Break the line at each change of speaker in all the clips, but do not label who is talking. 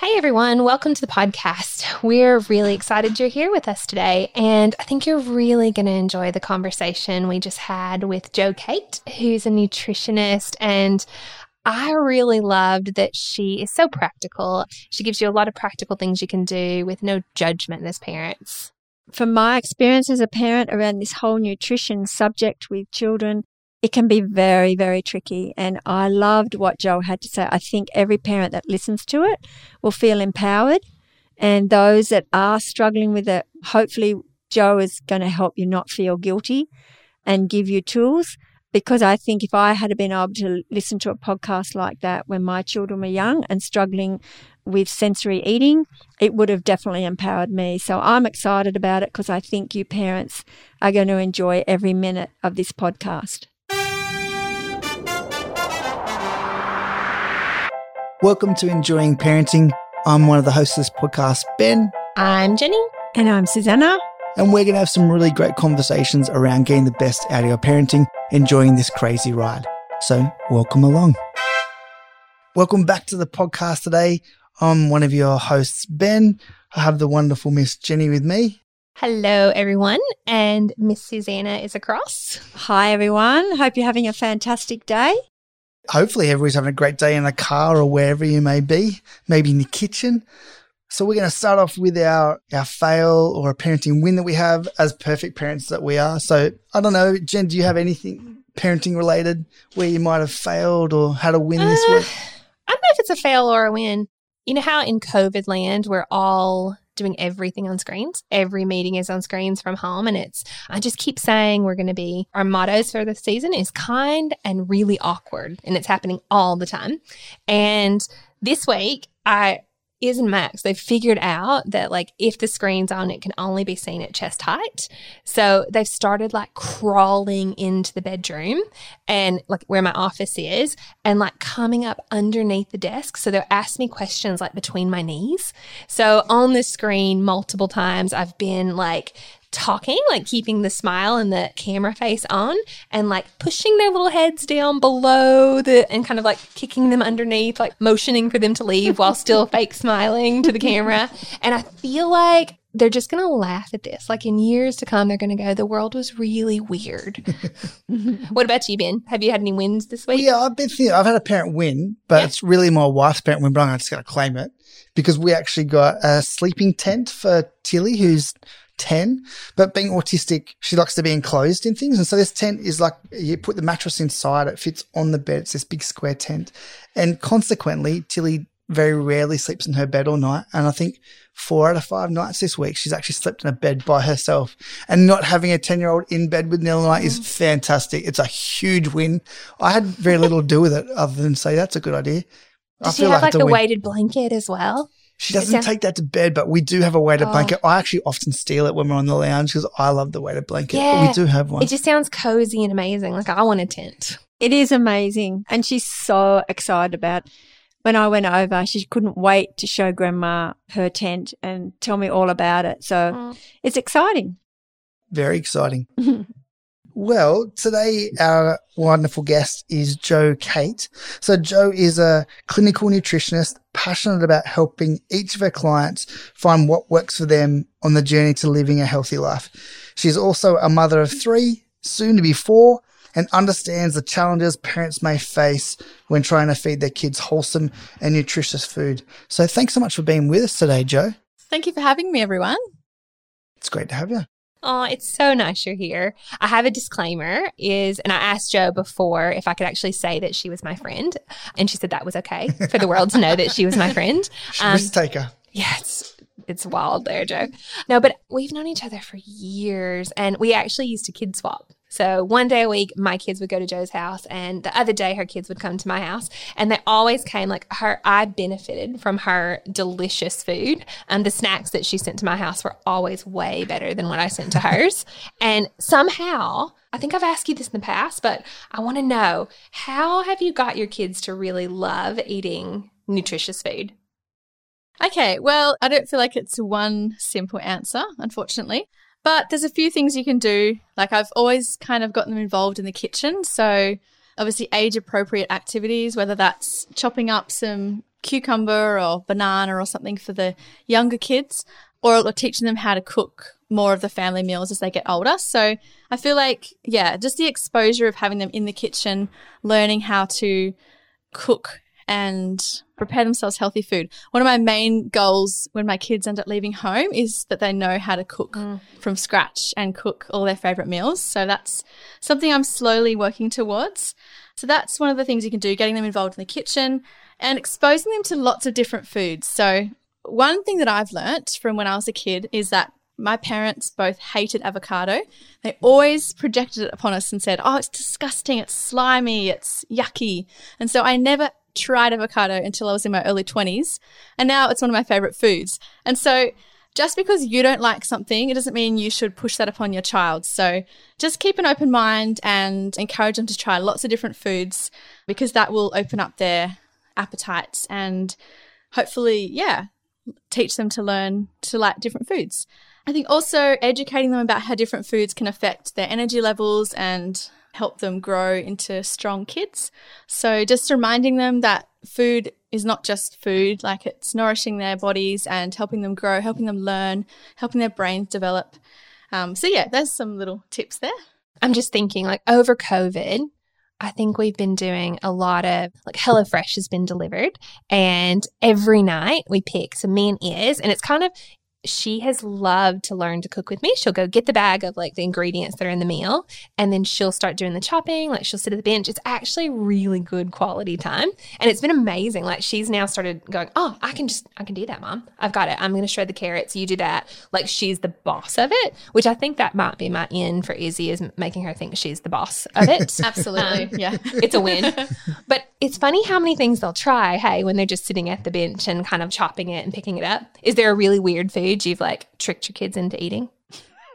Hey everyone, welcome to the podcast. We're really excited you're here with us today, and I think you're really going to enjoy the conversation we just had with Jo Kate, who's a nutritionist. And I really loved that she is so practical. She gives you a lot of practical things you can do with no judgment as parents.
From my experience as a parent around this whole nutrition subject with children, it can be very, very tricky. And I loved what Jo had to say. I think every parent that listens to it will feel empowered. And those that are struggling with it, hopefully, Jo is going to help you not feel guilty and give you tools. Because I think if I had been able to listen to a podcast like that when my children were young and struggling with sensory eating, it would have definitely empowered me. So I'm excited about it because I think you parents are going to enjoy every minute of this podcast.
Welcome to Enjoying Parenting. I'm one of the hosts of this podcast, Ben.
I'm Jenny.
And I'm Susanna.
And we're going to have some really great conversations around getting the best out of your parenting, enjoying this crazy ride. So, welcome along. Welcome back to the podcast today. I'm one of your hosts, Ben. I have the wonderful Miss Jenny with me.
Hello, everyone. And Miss Susanna is across.
Hi, everyone. Hope you're having a fantastic day
hopefully everybody's having a great day in the car or wherever you may be, maybe in the kitchen. So we're going to start off with our, our fail or a parenting win that we have as perfect parents that we are. So I don't know, Jen, do you have anything parenting related where you might have failed or had a win uh, this week?
I don't know if it's a fail or a win. You know how in COVID land we're all doing everything on screens. Every meeting is on screens from home. And it's, I just keep saying we're going to be, our mottos for this season is kind and really awkward. And it's happening all the time. And this week, I is Max, they've figured out that like if the screen's on, it can only be seen at chest height. So they've started like crawling into the bedroom and like where my office is and like coming up underneath the desk. So they'll ask me questions like between my knees. So on the screen, multiple times, I've been like talking, like keeping the smile and the camera face on and like pushing their little heads down below the and kind of like kicking them underneath, like motioning for them to leave while still fake smiling to the camera. And I feel like they're just going to laugh at this. Like in years to come, they're going to go, the world was really weird. what about you, Ben? Have you had any wins this week?
Well, yeah, I've been thinking, I've had a parent win, but yeah. it's really my wife's parent win, but I'm just going to claim it because we actually got a sleeping tent for Tilly, who's 10, but being autistic, she likes to be enclosed in things. And so this tent is like you put the mattress inside, it fits on the bed. It's this big square tent. And consequently, Tilly very rarely sleeps in her bed all night. And I think four out of five nights this week, she's actually slept in a bed by herself. And not having a 10 year old in bed with night is fantastic. It's a huge win. I had very little to do with it other than say that's a good idea.
Does she have like, like a weighted blanket as well?
She doesn't take that to bed, but we do have a weighted oh. blanket. I actually often steal it when we're on the lounge because I love the weighted blanket. Yeah, we do have one.
It just sounds cozy and amazing. Like I want a tent.
It is amazing. And she's so excited about when I went over, she couldn't wait to show grandma her tent and tell me all about it. So oh. it's exciting.
Very exciting. Well, today our wonderful guest is Jo Kate. So Jo is a clinical nutritionist, passionate about helping each of her clients find what works for them on the journey to living a healthy life. She's also a mother of three, soon to be four, and understands the challenges parents may face when trying to feed their kids wholesome and nutritious food. So thanks so much for being with us today, Jo.
Thank you for having me, everyone.
It's great to have you.
Oh, it's so nice you're here. I have a disclaimer is and I asked Jo before if I could actually say that she was my friend and she said that was okay for the world to know that she was my friend.
Um, Risk taker.
Yeah, it's it's wild there, Jo. No, but we've known each other for years and we actually used to kid swap. So one day a week, my kids would go to Jo's house, and the other day her kids would come to my house, and they always came like her. I benefited from her delicious food, and the snacks that she sent to my house were always way better than what I sent to hers. and somehow, I think I've asked you this in the past, but I want to know how have you got your kids to really love eating nutritious food?
Okay, well, I don't feel like it's one simple answer, unfortunately. But there's a few things you can do. Like I've always kind of gotten them involved in the kitchen. So obviously age appropriate activities, whether that's chopping up some cucumber or banana or something for the younger kids, or teaching them how to cook more of the family meals as they get older. So I feel like, yeah, just the exposure of having them in the kitchen, learning how to cook and prepare themselves healthy food. One of my main goals when my kids end up leaving home is that they know how to cook mm. from scratch and cook all their favorite meals. So that's something I'm slowly working towards. So that's one of the things you can do, getting them involved in the kitchen and exposing them to lots of different foods. So one thing that I've learnt from when I was a kid is that my parents both hated avocado. They always projected it upon us and said, Oh, it's disgusting, it's slimy, it's yucky. And so I never tried avocado until I was in my early 20s. And now it's one of my favorite foods. And so just because you don't like something, it doesn't mean you should push that upon your child. So just keep an open mind and encourage them to try lots of different foods because that will open up their appetites and hopefully, yeah, teach them to learn to like different foods. I think also educating them about how different foods can affect their energy levels and help them grow into strong kids. So just reminding them that food is not just food, like it's nourishing their bodies and helping them grow, helping them learn, helping their brains develop. Um, so yeah, there's some little tips there.
I'm just thinking like over COVID, I think we've been doing a lot of like HelloFresh has been delivered, and every night we pick some mean ears, and it's kind of she has loved to learn to cook with me. She'll go get the bag of like the ingredients that are in the meal and then she'll start doing the chopping. Like she'll sit at the bench. It's actually really good quality time. And it's been amazing. Like she's now started going, Oh, I can just, I can do that, mom. I've got it. I'm going to shred the carrots. You do that. Like she's the boss of it, which I think that might be my in for Izzy is making her think she's the boss of it.
Absolutely. Um, yeah.
It's a win. but it's funny how many things they'll try. Hey, when they're just sitting at the bench and kind of chopping it and picking it up. Is there a really weird food? you've like tricked your kids into eating?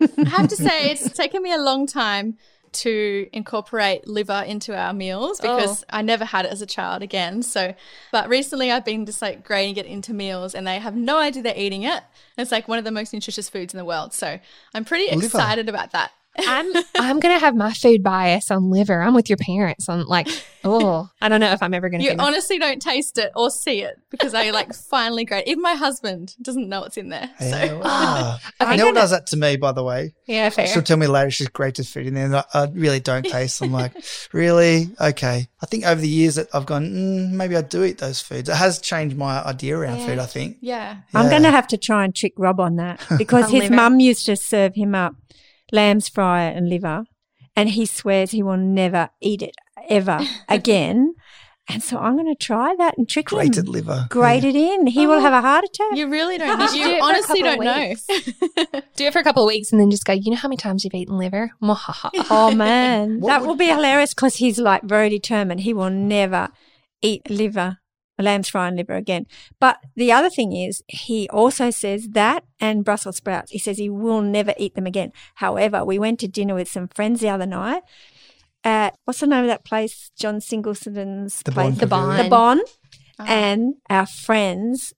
I have to say, it's taken me a long time to incorporate liver into our meals oh. because oh. I never had it as a child again. So, but recently I've been just like graying it into meals and they have no idea they're eating it. It's like one of the most nutritious foods in the world. So I'm pretty liver. excited about that.
I'm I'm gonna have my food bias on liver. I'm with your parents on like, oh, I don't know if I'm ever gonna.
You honestly don't taste it or see it because I like finally grate. Even my husband doesn't know what's in there. So. Yeah,
wow. okay, Neil does that to me, by the way.
Yeah, fair.
She'll tell me later she's grated food, and then I, I really don't taste. I'm like, really? Okay. I think over the years that I've gone, mm, maybe I do eat those foods. It has changed my idea around
yeah.
food. I think.
Yeah.
yeah. I'm going to have to try and trick Rob on that because his mum used to serve him up lamb's fry and liver, and he swears he will never eat it ever again. And so I'm going to try that and trick
Grated
him.
Grated liver.
Grate yeah. it in. He oh, will have a heart attack.
You really don't. Know. You honestly don't know.
do it for a couple of weeks and then just go, you know how many times you've eaten liver?
oh, man. that would, will be hilarious because he's like very determined. He will never eat liver lamb's fry and liver again. But the other thing is, he also says that and Brussels sprouts. He says he will never eat them again. However, we went to dinner with some friends the other night at what's the name of that place? John Singleton's
the
place.
Bon the
Bon.
The Bon. Oh. Uh-huh. And our friends,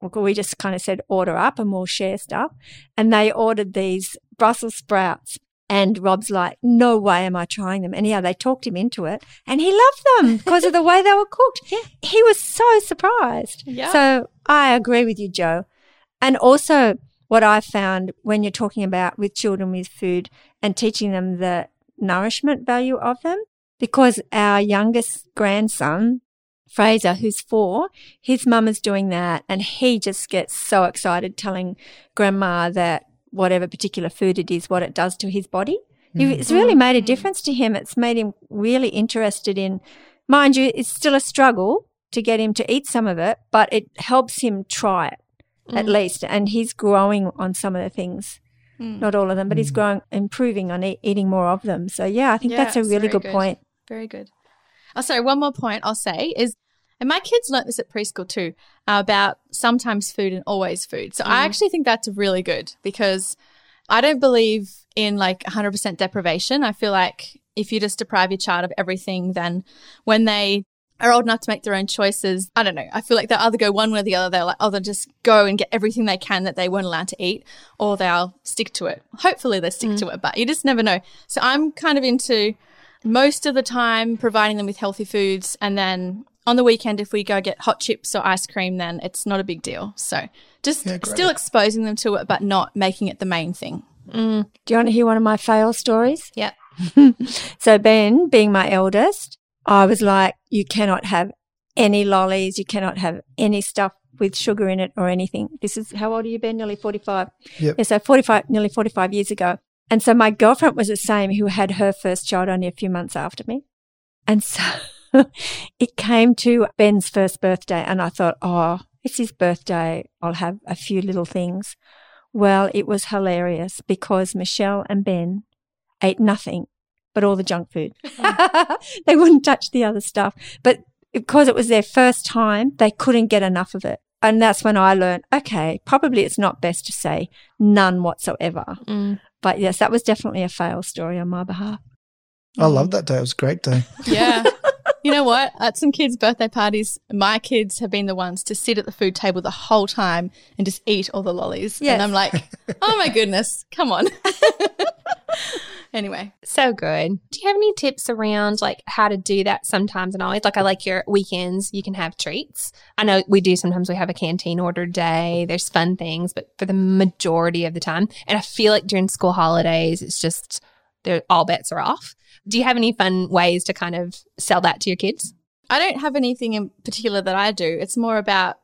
we just kind of said order up and we'll share stuff. And they ordered these Brussels sprouts and Rob's like, no way am I trying them. Anyhow, they talked him into it and he loved them because of the way they were cooked. Yeah. He was so surprised. Yeah. So I agree with you, Jo. And also what I found when you're talking about with children with food and teaching them the nourishment value of them, because our youngest grandson, Fraser, who's four, his mum is doing that and he just gets so excited telling grandma that whatever particular food it is, what it does to his body. Mm. It's really made a difference to him. It's made him really interested in, mind you, it's still a struggle to get him to eat some of it, but it helps him try it mm. at least. And he's growing on some of the things. Mm. Not all of them, but he's mm. growing, improving on e- eating more of them. So yeah, I think yeah, that's a really good, good, point.
Very good. Oh, sorry. One more point I'll say is and my kids learnt this at preschool too uh, about sometimes food and always food. So mm. I actually think that's really good because I don't believe in like 100% deprivation. I feel like if you just deprive your child of everything, then when they are old enough to make their own choices, I don't know. I feel like they'll either go one way or the other. They're like, oh, they'll just go and get everything they can that they weren't allowed to eat, or they'll stick to it. Hopefully, they stick mm. to it, but you just never know. So I'm kind of into most of the time providing them with healthy foods and then on the weekend, if we go get hot chips or ice cream, then it's not a big deal. So just
Yeah,
still exposing them to it, but not making it the main thing. Mm.
Do you want to hear one of my fail stories?
Yep.
So, Ben, being my eldest, I was like, you cannot have any lollies, you cannot have any stuff with sugar in it or anything. This is how old are you, Ben? Nearly 45.
Yep.
Yeah, so 45, nearly 45 years ago. And so my girlfriend was the same who had her first child only a few months after me. And so it came to Ben's first birthday, and I thought, oh, it's his birthday. I'll have a few little things. Well, it was hilarious because Michelle and Ben ate nothing but all the junk food. they wouldn't touch the other stuff. But because it was their first time, they couldn't get enough of it. And that's when I learned, okay, probably it's not best to say none whatsoever.
Mm.
But yes, that was definitely a fail story on my behalf.
I love that day. It was a great day.
Yeah. You know what? At some kids' birthday parties, my kids have been the ones to sit at the food table the whole time and just eat all the lollies.
Yes.
And I'm like, oh my goodness, come on. anyway,
So good. Do you have any tips around like how to do that sometimes and always? Like I like your weekends, you can have treats. I know we do sometimes we have a canteen order day. There's fun things, but for the majority of the time, and I feel like during school holidays, it's just all bets are off. Do you have any fun ways to kind of sell that to your kids?
I don't have anything in particular that I do. It's more about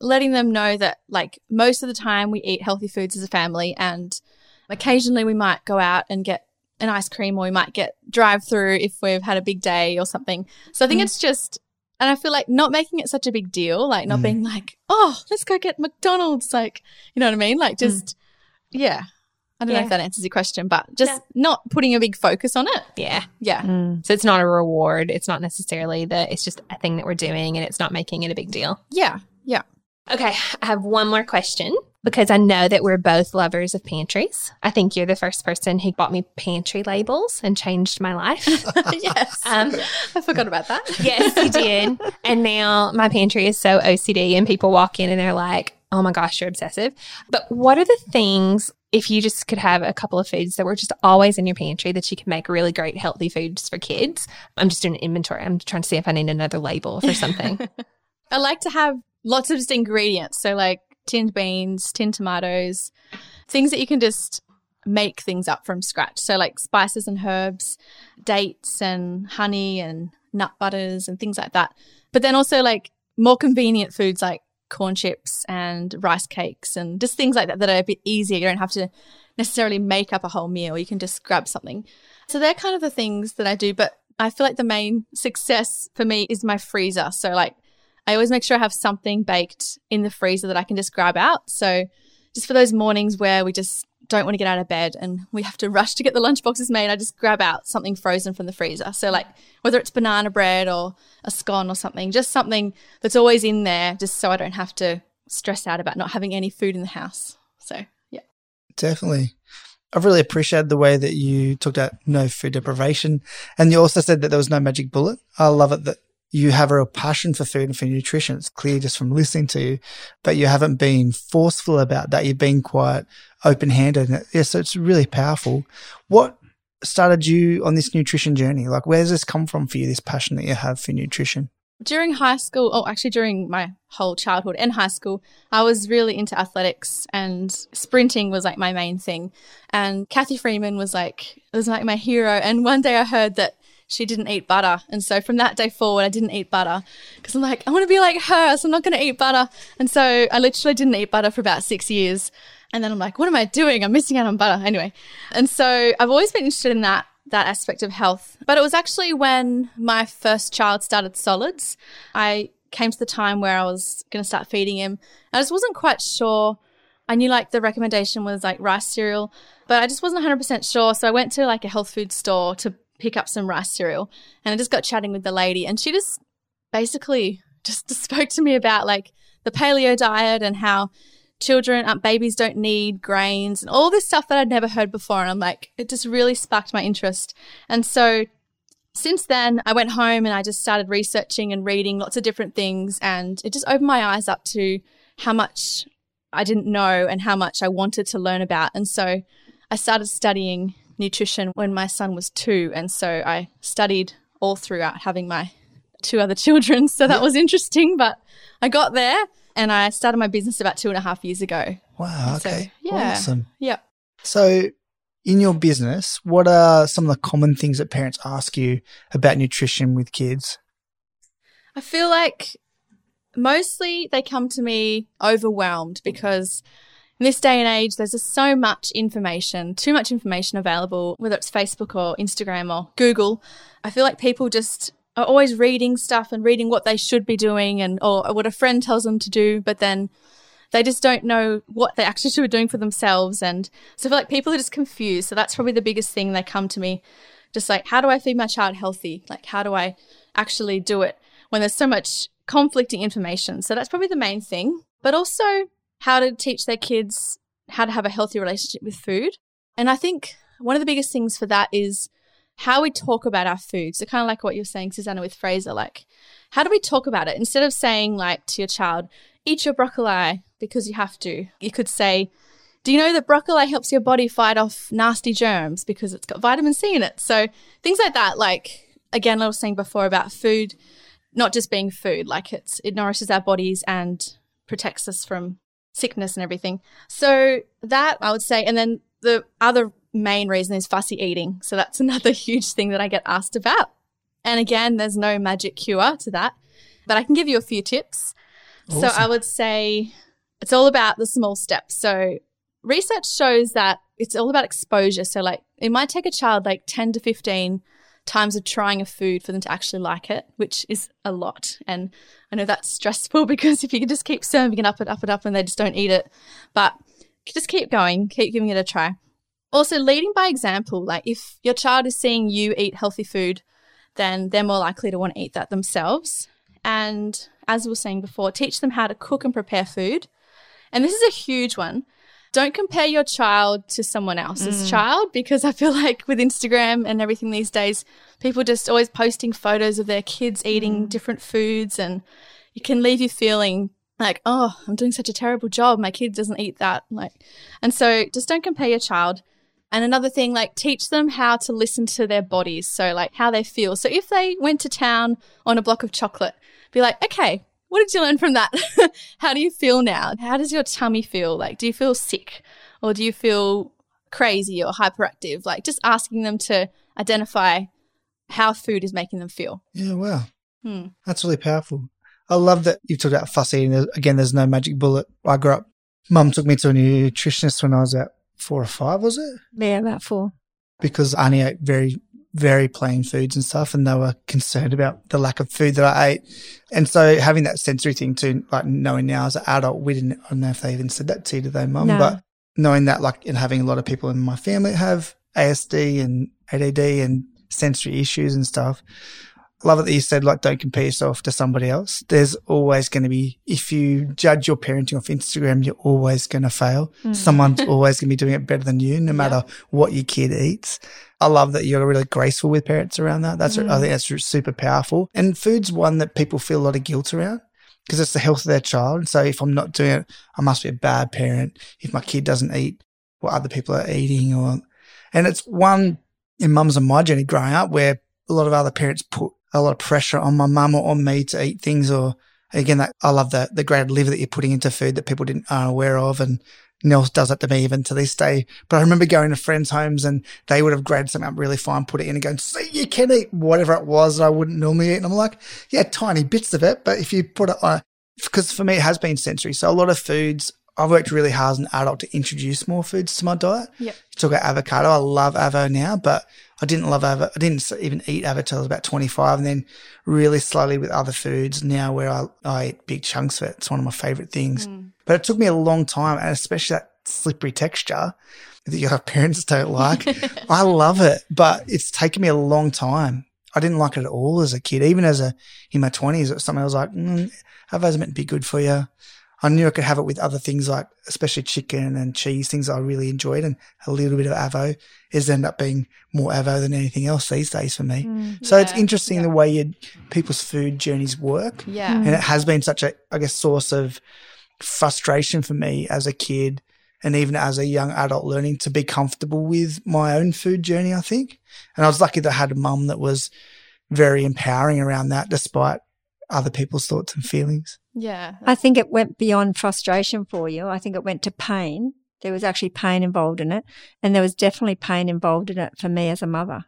letting them know that, like, most of the time we eat healthy foods as a family, and occasionally we might go out and get an ice cream or we might get drive through if we've had a big day or something. So I think mm. it's just, and I feel like not making it such a big deal, like not mm. being like, oh, let's go get McDonald's. Like, you know what I mean? Like, mm. just, yeah. I don't know if that answers your question, but just not putting a big focus on it.
Yeah.
Yeah.
So it's not a reward. It's not necessarily that it's just a thing that we're doing and it's not making it a big deal.
Yeah. Yeah.
Okay, I have one more question because I know that we're both lovers of pantries. I think you're the first person who bought me pantry labels and changed my life.
yes.
Um,
I forgot about that.
yes, you did. And now my pantry is so OCD, and people walk in and they're like, oh my gosh, you're obsessive. But what are the things, if you just could have a couple of foods that were just always in your pantry that you can make really great, healthy foods for kids? I'm just doing an inventory. I'm trying to see if I need another label for something.
I like to have lots of just ingredients. So, like tinned beans, tinned tomatoes, things that you can just make things up from scratch. So, like spices and herbs, dates and honey and nut butters and things like that. But then also, like more convenient foods like corn chips and rice cakes and just things like that that are a bit easier. You don't have to necessarily make up a whole meal. You can just grab something. So, they're kind of the things that I do. But I feel like the main success for me is my freezer. So, like, I always make sure I have something baked in the freezer that I can just grab out. So just for those mornings where we just don't want to get out of bed and we have to rush to get the lunchboxes made, I just grab out something frozen from the freezer. So like whether it's banana bread or a scone or something, just something that's always in there just so I don't have to stress out about not having any food in the house. So yeah.
Definitely. I've really appreciated the way that you talked out no food deprivation. And you also said that there was no magic bullet. I love it that you have a passion for food and for nutrition. It's clear just from listening to you, but you haven't been forceful about that. You've been quite open handed. Yeah, so it's really powerful. What started you on this nutrition journey? Like, where does this come from for you, this passion that you have for nutrition?
during high school, oh, actually during my whole childhood and high school, I was really into athletics and sprinting was like my main thing. And Cathy Freeman was like, was like my hero. And one day I heard that she didn't eat butter. And so from that day forward, I didn't eat butter because I'm like, I want to be like her. So I'm not going to eat butter. And so I literally didn't eat butter for about six years. And then I'm like, what am I doing? I'm missing out on butter. Anyway. And so I've always been interested in that that aspect of health. But it was actually when my first child started solids, I came to the time where I was going to start feeding him. I just wasn't quite sure. I knew like the recommendation was like rice cereal, but I just wasn't 100% sure. So I went to like a health food store to pick up some rice cereal and I just got chatting with the lady and she just basically just spoke to me about like the paleo diet and how children, um, babies don't need grains and all this stuff that I'd never heard before. And I'm like, it just really sparked my interest. And so since then, I went home and I just started researching and reading lots of different things. And it just opened my eyes up to how much I didn't know and how much I wanted to learn about. And so I started studying nutrition when my son was two. And so I studied all throughout having my two other children. So that was interesting, but I got there and I started my business about two and a half years ago.
Wow.
So,
Okay.
yeah.
Awesome.
Yeah.
So, in your business, what are some of the common things that parents ask you about nutrition with kids?
I feel like mostly they come to me overwhelmed because in this day and age, there's just so much information, too much information available, whether it's Facebook or Instagram or Google. I feel like people just are always reading stuff and reading what they should be doing and or what a friend tells them to do, but then they just don't know what they actually should be doing for themselves. And so I feel like people are just confused. So that's probably the biggest thing they come to me. Just like, how do I feed my child healthy? Like, how do I actually do it when there's so much conflicting information? So that's probably the main thing. But also how to teach their kids how to have a healthy relationship with food. And I think one of the biggest things for that is how we talk about our food. So kind of like what you're saying, Susanna, with Fraser, like how do we talk about it? Instead of saying like to your child, eat your broccoli because you have to, you could say, do you know that broccoli helps your body fight off nasty germs because it's got vitamin C in it? So things like that, like again, I was saying before about food, not just being food, like it's it nourishes our bodies and protects us from sickness and everything. So that I would say, and then the other main reason is fussy eating. So that's another huge thing that I get asked about. And again, there's no magic cure to that, but I can give you a few tips. So I would say it's all about the small steps. So research shows that it's all about exposure. So like it might take a child like 10 to 15 times of trying a food for them to actually like it, which is a lot. And I know that's stressful because if you can just keep serving it up and up and up and they just don't eat it, but just keep going, keep giving it a try. Also, leading by example, like if your child is seeing you eat healthy food, then they're more likely to want to eat that themselves. And as we were saying before, teach them how to cook and prepare food. And this is a huge one. Don't compare your child to someone else's mm. child because I feel like with Instagram and everything these days, people just always posting photos of their kids eating mm. different foods and it can leave you feeling like, oh, I'm doing such a terrible job. My kid doesn't eat that. Like, and so just don't compare your child. And another thing, like teach them how to listen to their bodies. So like how they feel. So if they went to town on a block of chocolate, be like, okay, what did you learn from that? how do you feel now? How does your tummy feel? Like, do you feel sick or do you feel crazy or hyperactive? Like just asking them to identify how food is making them feel.
Yeah, wow.
Hmm.
That's really powerful. I love that you've talked about fussy eating. Again, there's no magic bullet. I grew up, mum took me to a nutritionist when I was about four or five, was it?
Yeah, about four.
Because I only ate very, very plain foods and stuff, and they were concerned about the lack of food that I ate. And so having that sensory thing too, like knowing now as an adult, we didn't, I don't know if they even said that to you, did they, mum?
No.
But knowing that, like, and having a lot of people in my family have ASD and ADD and sensory issues and stuff. I love it that you said, like, don't compare yourself to somebody else. There's always going to be, if you judge your parenting off Instagram, you're always going to fail. Hmm. Someone's always going to be doing it better than you, no matter what your kid eats. I love that you're really graceful with parents around that. That's, I hmm. think that's super powerful. And food's one that people feel a lot of guilt around because it's the health of their child. And so if I'm not doing it, I must be a bad parent. If my kid doesn't eat what other people are eating or, and it's one in mum's and my journey growing up where a lot of other parents put a lot of pressure on my mum or on me to eat things or again, that I love the, the great liver that you're putting into food that people didn't aren't aware of. And Nels does it to me even to this day. But I remember going to friends' homes and they would have grabbed something up really fine, put it in and going, see, you can eat whatever it was that I wouldn't normally eat. And I'm like, yeah, tiny bits of it. But if you put it on, because for me, it has been sensory. So a lot of foods, I've worked really hard as an adult to introduce more foods to my diet.
Yep.
You talk about avocado. I love avo now, but I didn't love avo. I didn't even eat avo till I was about 25 and then really slowly with other foods now where I, I eat big chunks of it. It's one of my favorite things. But it took me a long time and especially that slippery texture that your parents don't like. I love it, but it's taken me a long time. I didn't like it at all as a kid, even as a, in my twenties, it was something I was like, mm, avo's meant to be good for you. I knew I could have it with other things like, especially chicken and cheese, things I really enjoyed, and a little bit of avo is end up being more avo than anything else these days for me. Mm, so it's interesting
yeah.
the way you, people's food journeys work,
Yeah.
and it has been such a, I guess, source of frustration for me as a kid and even as a young adult learning to be comfortable with my own food journey, I think. And I was lucky that I had a mum that was very empowering around that, despite other people's thoughts and feelings.
Yeah.
I think it went beyond frustration for you. I think it went to pain. There was actually pain involved in it. And there was definitely pain involved in it for me as a mother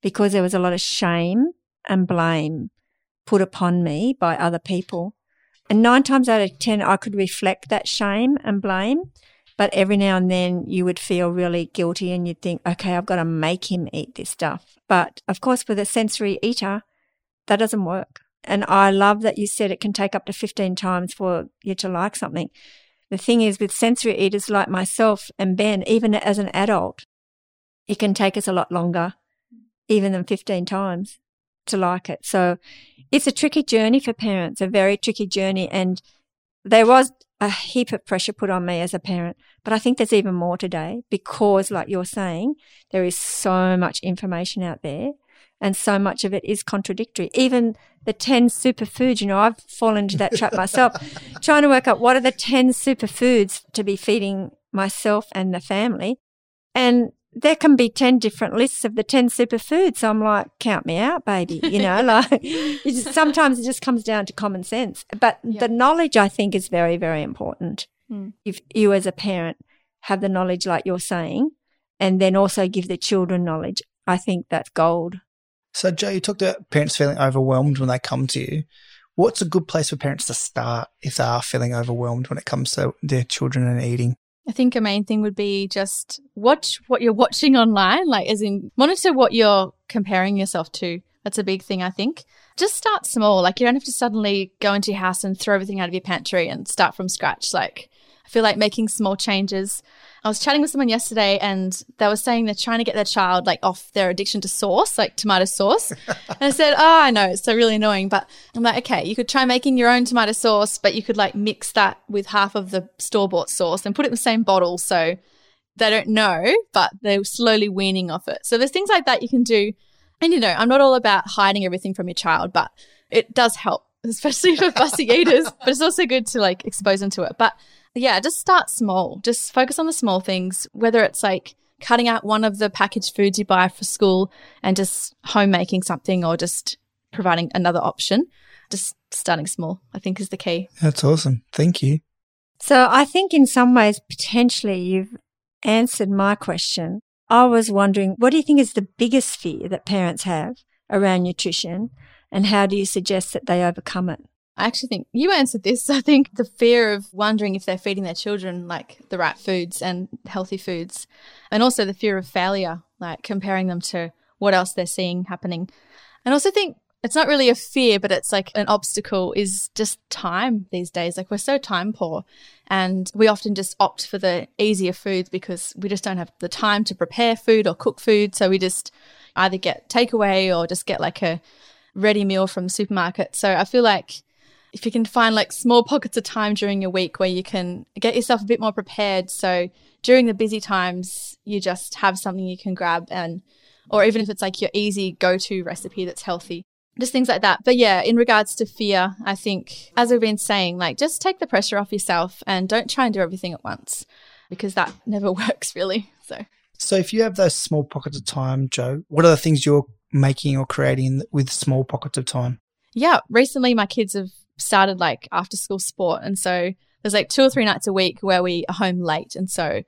because there was a lot of shame and blame put upon me by other people. And nine times out of 10, I could reflect that shame and blame. But every now and then you would feel really guilty and you'd think, okay, I've got to make him eat this stuff. But of course, with a sensory eater, that doesn't work. And I love that you said it can take up to 15 times for you to like something. The thing is, with sensory eaters like myself and Ben, even as an adult, it can take us a lot longer, even than 15 times to like it. So it's a tricky journey for parents, a very tricky journey. And there was a heap of pressure put on me as a parent, but I think there's even more today because, like you're saying, there is so much information out there and so much of it is contradictory. Even the 10 superfoods, you know, I've fallen into that trap myself, trying to work out what are the 10 superfoods to be feeding myself and the family. And there can be 10 different lists of the 10 superfoods. So I'm like, count me out, baby. You know, like just, sometimes it just comes down to common sense. But
Yeah.
the knowledge, I think, is very, very important.
Hmm.
If you, as a parent, have the knowledge, like you're saying, and then also give the children knowledge, I think that's gold.
So, Jo, you talked about parents feeling overwhelmed when they come to you. What's a good place for parents to start if they are feeling overwhelmed when it comes to their children and eating?
I think a main thing would be just watch what you're watching online, like as in monitor what you're comparing yourself to. That's a big thing, I think. Just start small. Like you don't have to suddenly go into your house and throw everything out of your pantry and start from scratch. Like I feel like making small changes. I was chatting with someone yesterday and they were saying they're trying to get their child like off their addiction to sauce, like tomato sauce. and I said, Oh, I know, it's so really annoying. But I'm like, okay, you could try making your own tomato sauce, but you could like mix that with half of the store bought sauce and put it in the same bottle. So they don't know, but they're slowly weaning off it. So there's things like that you can do. And you know, I'm not all about hiding everything from your child, but it does help, especially for fussy eaters. But it's also good to like expose them to it. But yeah, just start small. Just focus on the small things, whether it's like cutting out one of the packaged foods you buy for school and just home making something or just providing another option. Just starting small, I think, is the key.
That's awesome. Thank you.
So I think in some ways, potentially, you've answered my question. I was wondering, what do you think is the biggest fear that parents have around nutrition, and how do you suggest that they overcome it?
I actually think you answered this. I think the fear of wondering if they're feeding their children like the right foods and healthy foods, and also the fear of failure, like comparing them to what else they're seeing happening. And also think it's not really a fear, but it's like an obstacle is just time these days. Like we're so time poor and we often just opt for the easier foods because we just don't have the time to prepare food or cook food. So we just either get takeaway or just get like a ready meal from the supermarket. So I feel like if you can find like small pockets of time during your week where you can get yourself a bit more prepared. So during the busy times, you just have something you can grab and, or even if it's like your easy go to recipe that's healthy, just things like that. But yeah, in regards to fear, I think, as we've been saying, like just take the pressure off yourself and don't try and do everything at once because that never works really. So.
So, if you have those small pockets of time, Jo, what are the things you're making or creating with small pockets of time?
yeah, recently my kids have started like after school sport. And so there's like two or three nights a week where we are home late. And so,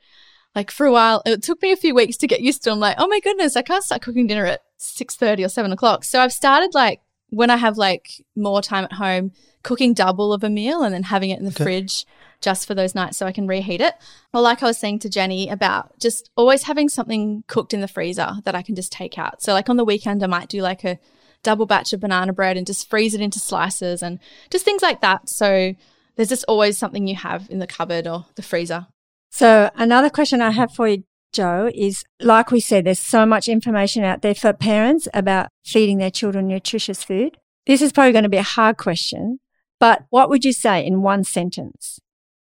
like, for a while, it took me a few weeks to get used to. I'm like, oh my goodness, I can't start cooking dinner at six thirty or seven o'clock. So I've started like when I have like more time at home, cooking double of a meal and then having it in the
Okay.
fridge just for those nights so I can reheat it. Or like I was saying to Jenny about just always having something cooked in the freezer that I can just take out. So like on the weekend, I might do like a double batch of banana bread and just freeze it into slices and just things like that. So there's just always something you have in the cupboard or the freezer.
So another question I have for you, Jo, is like we said, there's so much information out there for parents about feeding their children nutritious food. This is probably going to be a hard question, but what would you say in one sentence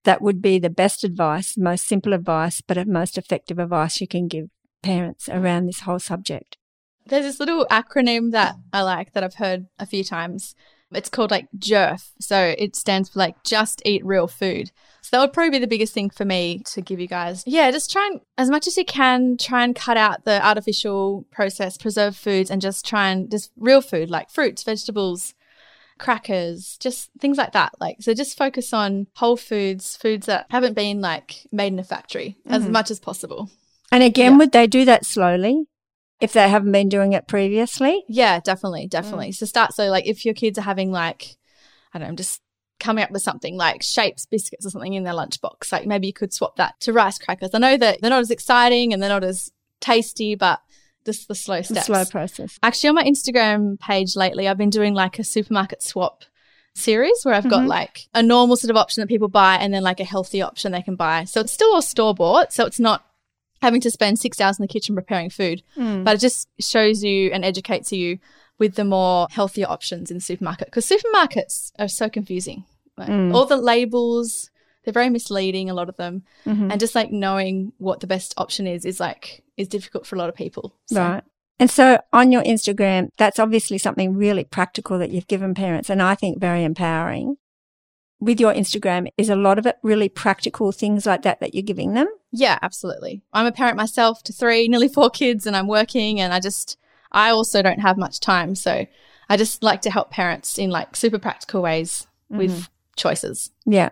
that would be the best advice, most simple advice, but most effective advice you can give parents around this whole subject?
There's this little acronym that I like that I've heard a few times It's called like JERF. So it stands for like just eat real food. So that would probably be the biggest thing for me to give you guys. Yeah, just try and, as much as you can, try and cut out the artificial processed preserved foods and just try and just real food like fruits, vegetables, crackers, just things like that. Like, so just focus on whole foods, foods that haven't been like made in a factory as
Mhm.
much as possible.
And again,
Yeah.
would they do that slowly if they haven't been doing it previously?
Yeah, definitely, definitely. So start so like if your kids are having like I don't know, just coming up with something like shapes, biscuits or something in their lunchbox, like maybe you could swap that to rice crackers. I know that they're not as exciting and they're not as tasty, but just the slow steps.
slow process.
Actually, on my Instagram page lately, I've been doing like a supermarket swap series where I've got
Mhm.
like a normal sort of option that people buy and then like a healthy option they can buy. So it's still all store bought. So it's not having to spend six hours in the kitchen preparing food,
Mm.
but it just shows you and educates you with the more healthier options in the supermarket because supermarkets are so confusing. Like,
Mm.
All the labels, they're very misleading, a lot of them.
Mhm.
And just like knowing what the best option is, is like, is difficult for a lot of people. So-
Right. And so on your Instagram, that's obviously something really practical that you've given parents and I think very empowering. With your Instagram, is a lot of it really practical things like that that you're giving them?
Yeah, absolutely. I'm a parent myself to three, nearly four kids, and I'm working, and I just, I also don't have much time. So I just like to help parents in like super practical ways with mm-hmm. choices.
Yeah.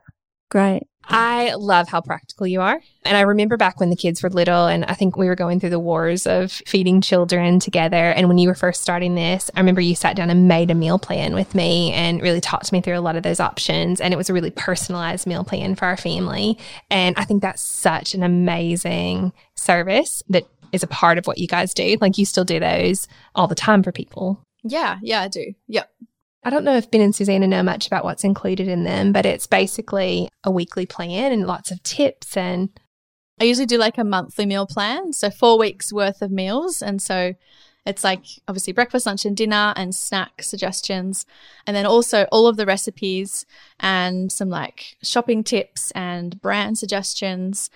Great.
I love how practical you are. And I remember back when the kids were little, and I think we were going through the wars of feeding children together. And when you were first starting this, I remember you sat down and made a meal plan with me and really talked me through a lot of those options. And it was a really personalized meal plan for our family. And I think that's such an amazing service that is a part of what you guys do. Like you still do those all the time for people.
Yeah, yeah, I do. Yep.
I don't know if Ben and Susanna know much about what's included in them, but it's basically a weekly plan and lots of tips and
I usually do like a monthly meal plan. So four weeks worth of meals. And so it's like obviously breakfast, lunch, and dinner and snack suggestions. And then also all of the recipes and some like shopping tips and brand suggestions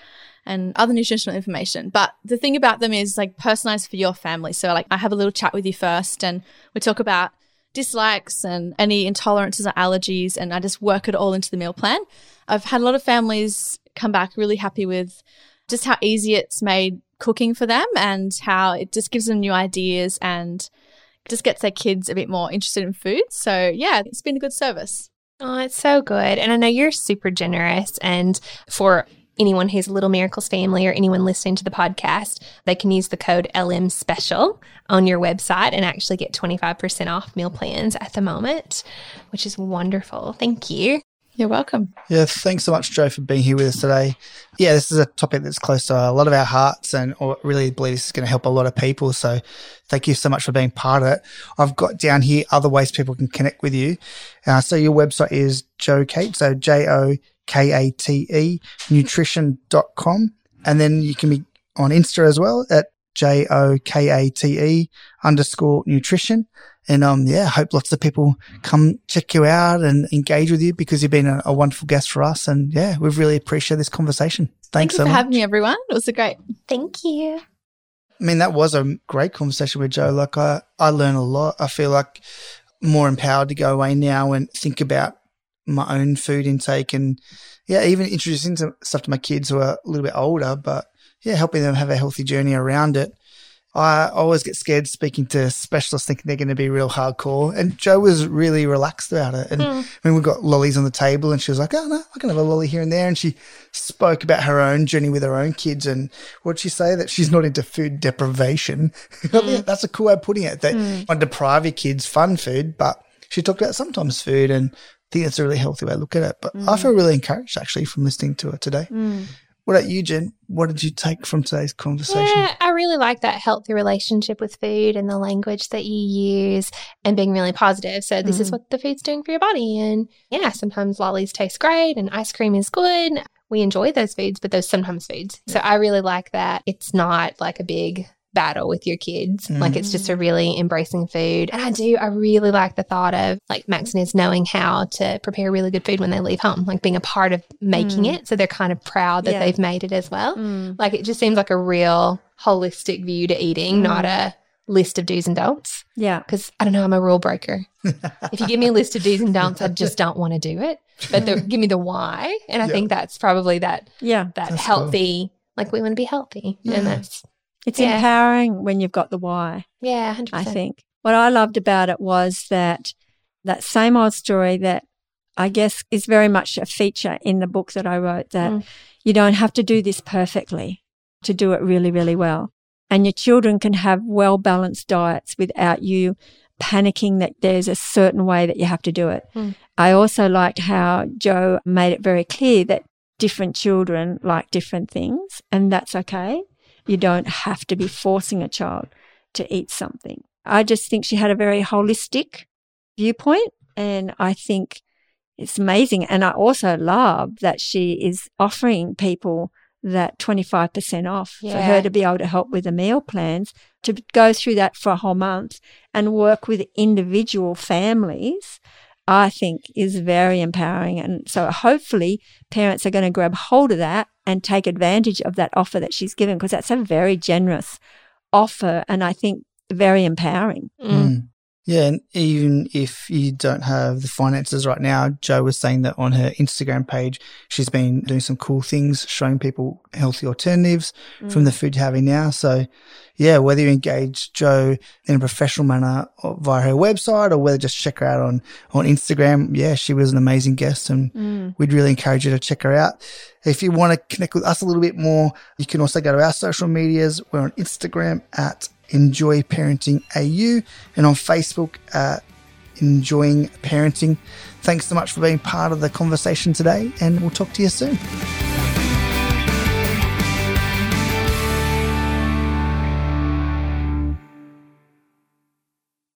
and other nutritional information. But the thing about them is like personalized for your family. So like I have a little chat with you first and we talk about dislikes and any intolerances or allergies and I just work it all into the meal plan. I've had a lot of families come back really happy with just how easy it's made cooking for them and how it just gives them new ideas and just gets their kids a bit more interested in food. So yeah, it's been a good service.
Oh, it's so good. And I know you're super generous. And for anyone who's Little Miracles family or anyone listening to the podcast, they can use the code LM special on your website and actually get 25% off meal plans at the moment, which is wonderful. Thank you.
You're welcome.
Yeah, thanks so much, Jo, for being here with us today. Yeah, this is a topic that's close to a lot of our hearts, and I really believe this is going to help a lot of people. So, thank you so much for being part of it. I've got down here other ways people can connect with you. Uh, so, your website is Jo Kate, so J O K A T E, nutrition.com. And then you can be on Insta as well at J O K A T E underscore nutrition. And um, yeah, hope lots of people come check you out and engage with you because you've been a, a wonderful guest for us. And yeah, we've really appreciated this conversation.
Thank
Thanks
you
so
for
much.
having me, everyone. It was a great.
Thank you.
I mean, that was a great conversation with Jo. Like I, I learn a lot. I feel like more empowered to go away now and think about my own food intake and yeah, even introducing some stuff to my kids who are a little bit older, but yeah, helping them have a healthy journey around it. I always get scared speaking to specialists thinking they're going to be real hardcore. And Jo was really relaxed about it. And hmm. I mean, we got lollies on the table and she was like, oh, no, I can have a lolly here and there. And she spoke about her own journey with her own kids. And what'd she say? That she's not into food deprivation. Hmm. I think that's a cool way of putting it. That you want to deprive your kids fun food, but she talked about sometimes food. And I think that's a really healthy way to look at it. But I mm. feel really encouraged actually from listening to it today. Mm. What about you, Jen? What did you take from today's conversation?
Yeah, I really like that healthy relationship with food and the language that you use and being really positive. So, this is mm. what the food's doing for your body. And yeah, sometimes lollies taste great and ice cream is good. We enjoy those foods, but those sometimes foods. So, I really like that it's not like a big battle with your kids. Like it's just a mm. really embracing food. And I do, I really like the thought of like Max and is knowing how to prepare really good food when they leave home, like being a part of making mm. it. So they're kind of proud that
Yeah.
they've made it as well.
Mm.
Like it just seems like a real holistic view to eating, mm. not a list of do's and don'ts
Yeah.
because I don't know, I'm a rule breaker. if you give me a list of do's and don'ts, I just don't want to do it. But the, give me the why, and I
Yeah.
think that's probably that
Yeah.
that
That's
healthy. Like we want to be healthy,
Yeah.
and that's
It's
Yeah.
empowering when you've got the why.
yeah, hundred
I think. What I loved about it was that that same old story that I guess is very much a feature in the book that I wrote that
Mm.
you don't have to do this perfectly to do it really, really well. And your children can have well balanced diets without you panicking that there's a certain way that you have to do it.
Mm.
I also liked how Jo made it very clear that different children like different things and that's okay. You don't have to be forcing a child to eat something. I just think she had a very holistic viewpoint and I think it's amazing. And I also love that she is offering people that 25% off for her to be able to help with the meal plans, to go through that for a whole month and work with individual families. I think is very empowering. And so hopefully parents are going to grab hold of that and take advantage of that offer that she's given because that's a very generous offer and I think very empowering.
Mm.
Mm. Yeah, and even if you don't have the finances right now, Jo was saying that on her Instagram page, she's been doing some cool things, showing people healthy alternatives from the food you're having now. So, yeah, whether you engage Jo in a professional manner or via her website or whether just check her out on, on Instagram, yeah, she was an amazing guest and
Mm.
we'd really encourage you to check her out. If you want to connect with us a little bit more, you can also go to our social medias. We're on Instagram at Enjoy Parenting AU and on Facebook at Enjoying Parenting. Thanks so much for being part of the conversation today, and we'll talk to you soon.